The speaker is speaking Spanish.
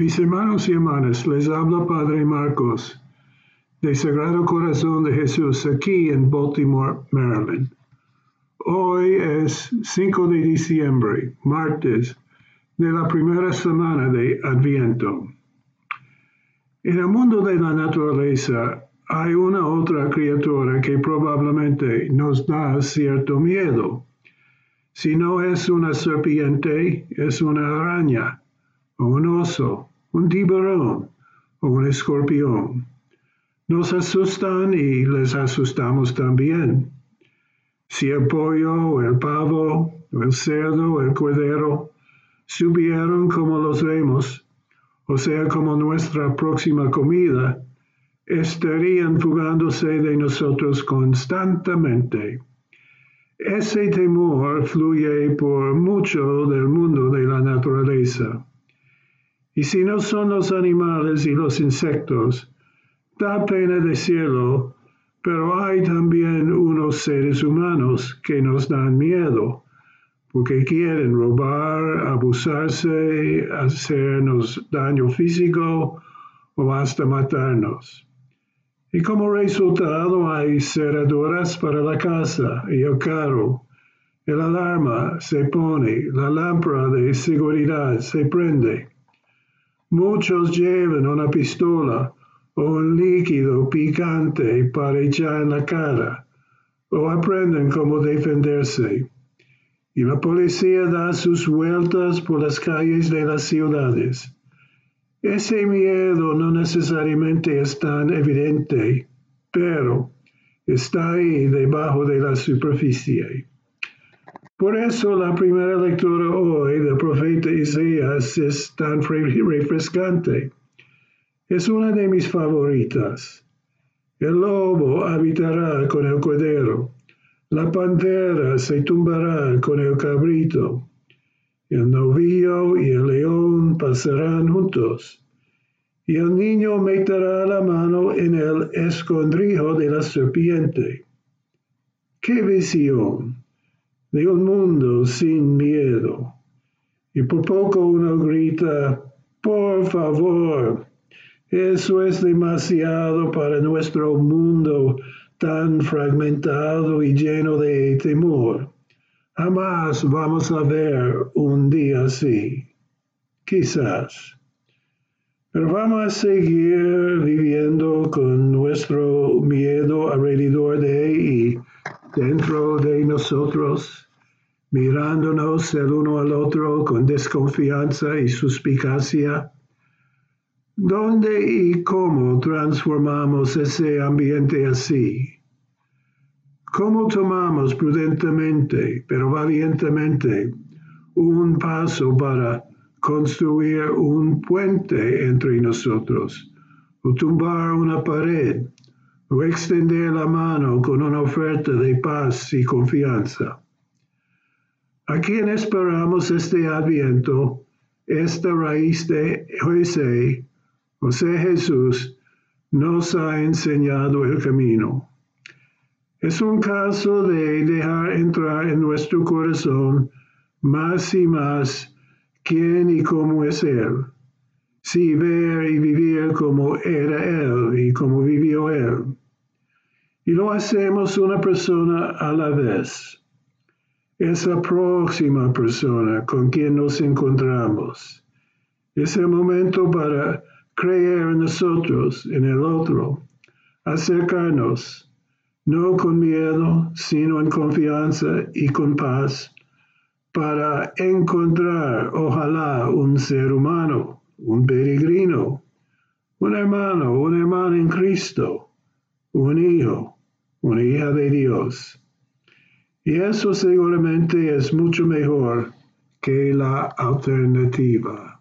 Mis hermanos y hermanas, les habla Padre Marcos de Sagrado Corazón de Jesús aquí en Baltimore, Maryland. Hoy es 5 de diciembre, martes de la primera semana de Adviento. En el mundo de la naturaleza hay una otra criatura que probablemente nos da cierto miedo. Si no es una serpiente, es una araña o un oso un tiburón o un escorpión. Nos asustan y les asustamos también. Si el pollo el pavo el cerdo el cordero subieron como los vemos, o sea, como nuestra próxima comida, estarían fugándose de nosotros constantemente. Ese temor fluye por mucho del mundo de la naturaleza. Y si no son los animales y los insectos, da pena decirlo, pero hay también unos seres humanos que nos dan miedo, porque quieren robar, abusarse, hacernos daño físico o hasta matarnos. Y como resultado hay cerraduras para la casa y el carro. El alarma se pone, la lámpara de seguridad se prende. Muchos llevan una pistola o un líquido picante para echar en la cara o aprenden cómo defenderse. Y la policía da sus vueltas por las calles de las ciudades. Ese miedo no necesariamente es tan evidente, pero está ahí debajo de la superficie. Por eso la primera lectura hoy del profeta Es tan refrescante. Es una de mis favoritas. El lobo habitará con el cordero, la pantera se tumbará con el cabrito, el novillo y el león pasarán juntos, y el niño meterá la mano en el escondrijo de la serpiente. ¡Qué visión! de un mundo sin miedo. Y por poco uno grita, por favor, eso es demasiado para nuestro mundo tan fragmentado y lleno de temor. Jamás vamos a ver un día así. Quizás. Pero vamos a seguir viviendo con nuestro miedo alrededor de y dentro de nosotros, mirándonos el uno al otro con desconfianza y suspicacia. ¿Dónde y cómo transformamos ese ambiente así? ¿Cómo tomamos prudentemente, pero valientemente, un paso para construir un puente entre nosotros o tumbar una pared o extender la mano con una oferta de paz y confianza. A quien esperamos este adviento, esta raíz de José, José Jesús, nos ha enseñado el camino. Es un caso de dejar entrar en nuestro corazón más y más quién y cómo es Él. Sí, ver y vivir como era Él y como vivió Él y lo hacemos una persona a la vez. Esa próxima persona con quien nos encontramos. Es el momento para creer en nosotros, en el otro, acercarnos, no con miedo, sino en confianza y con paz, para encontrar, ojalá, un ser humano, un peregrino, un hermano, un hermano en Cristo, un hijo, una hija de Dios. Y eso seguramente es mucho mejor que la alternativa.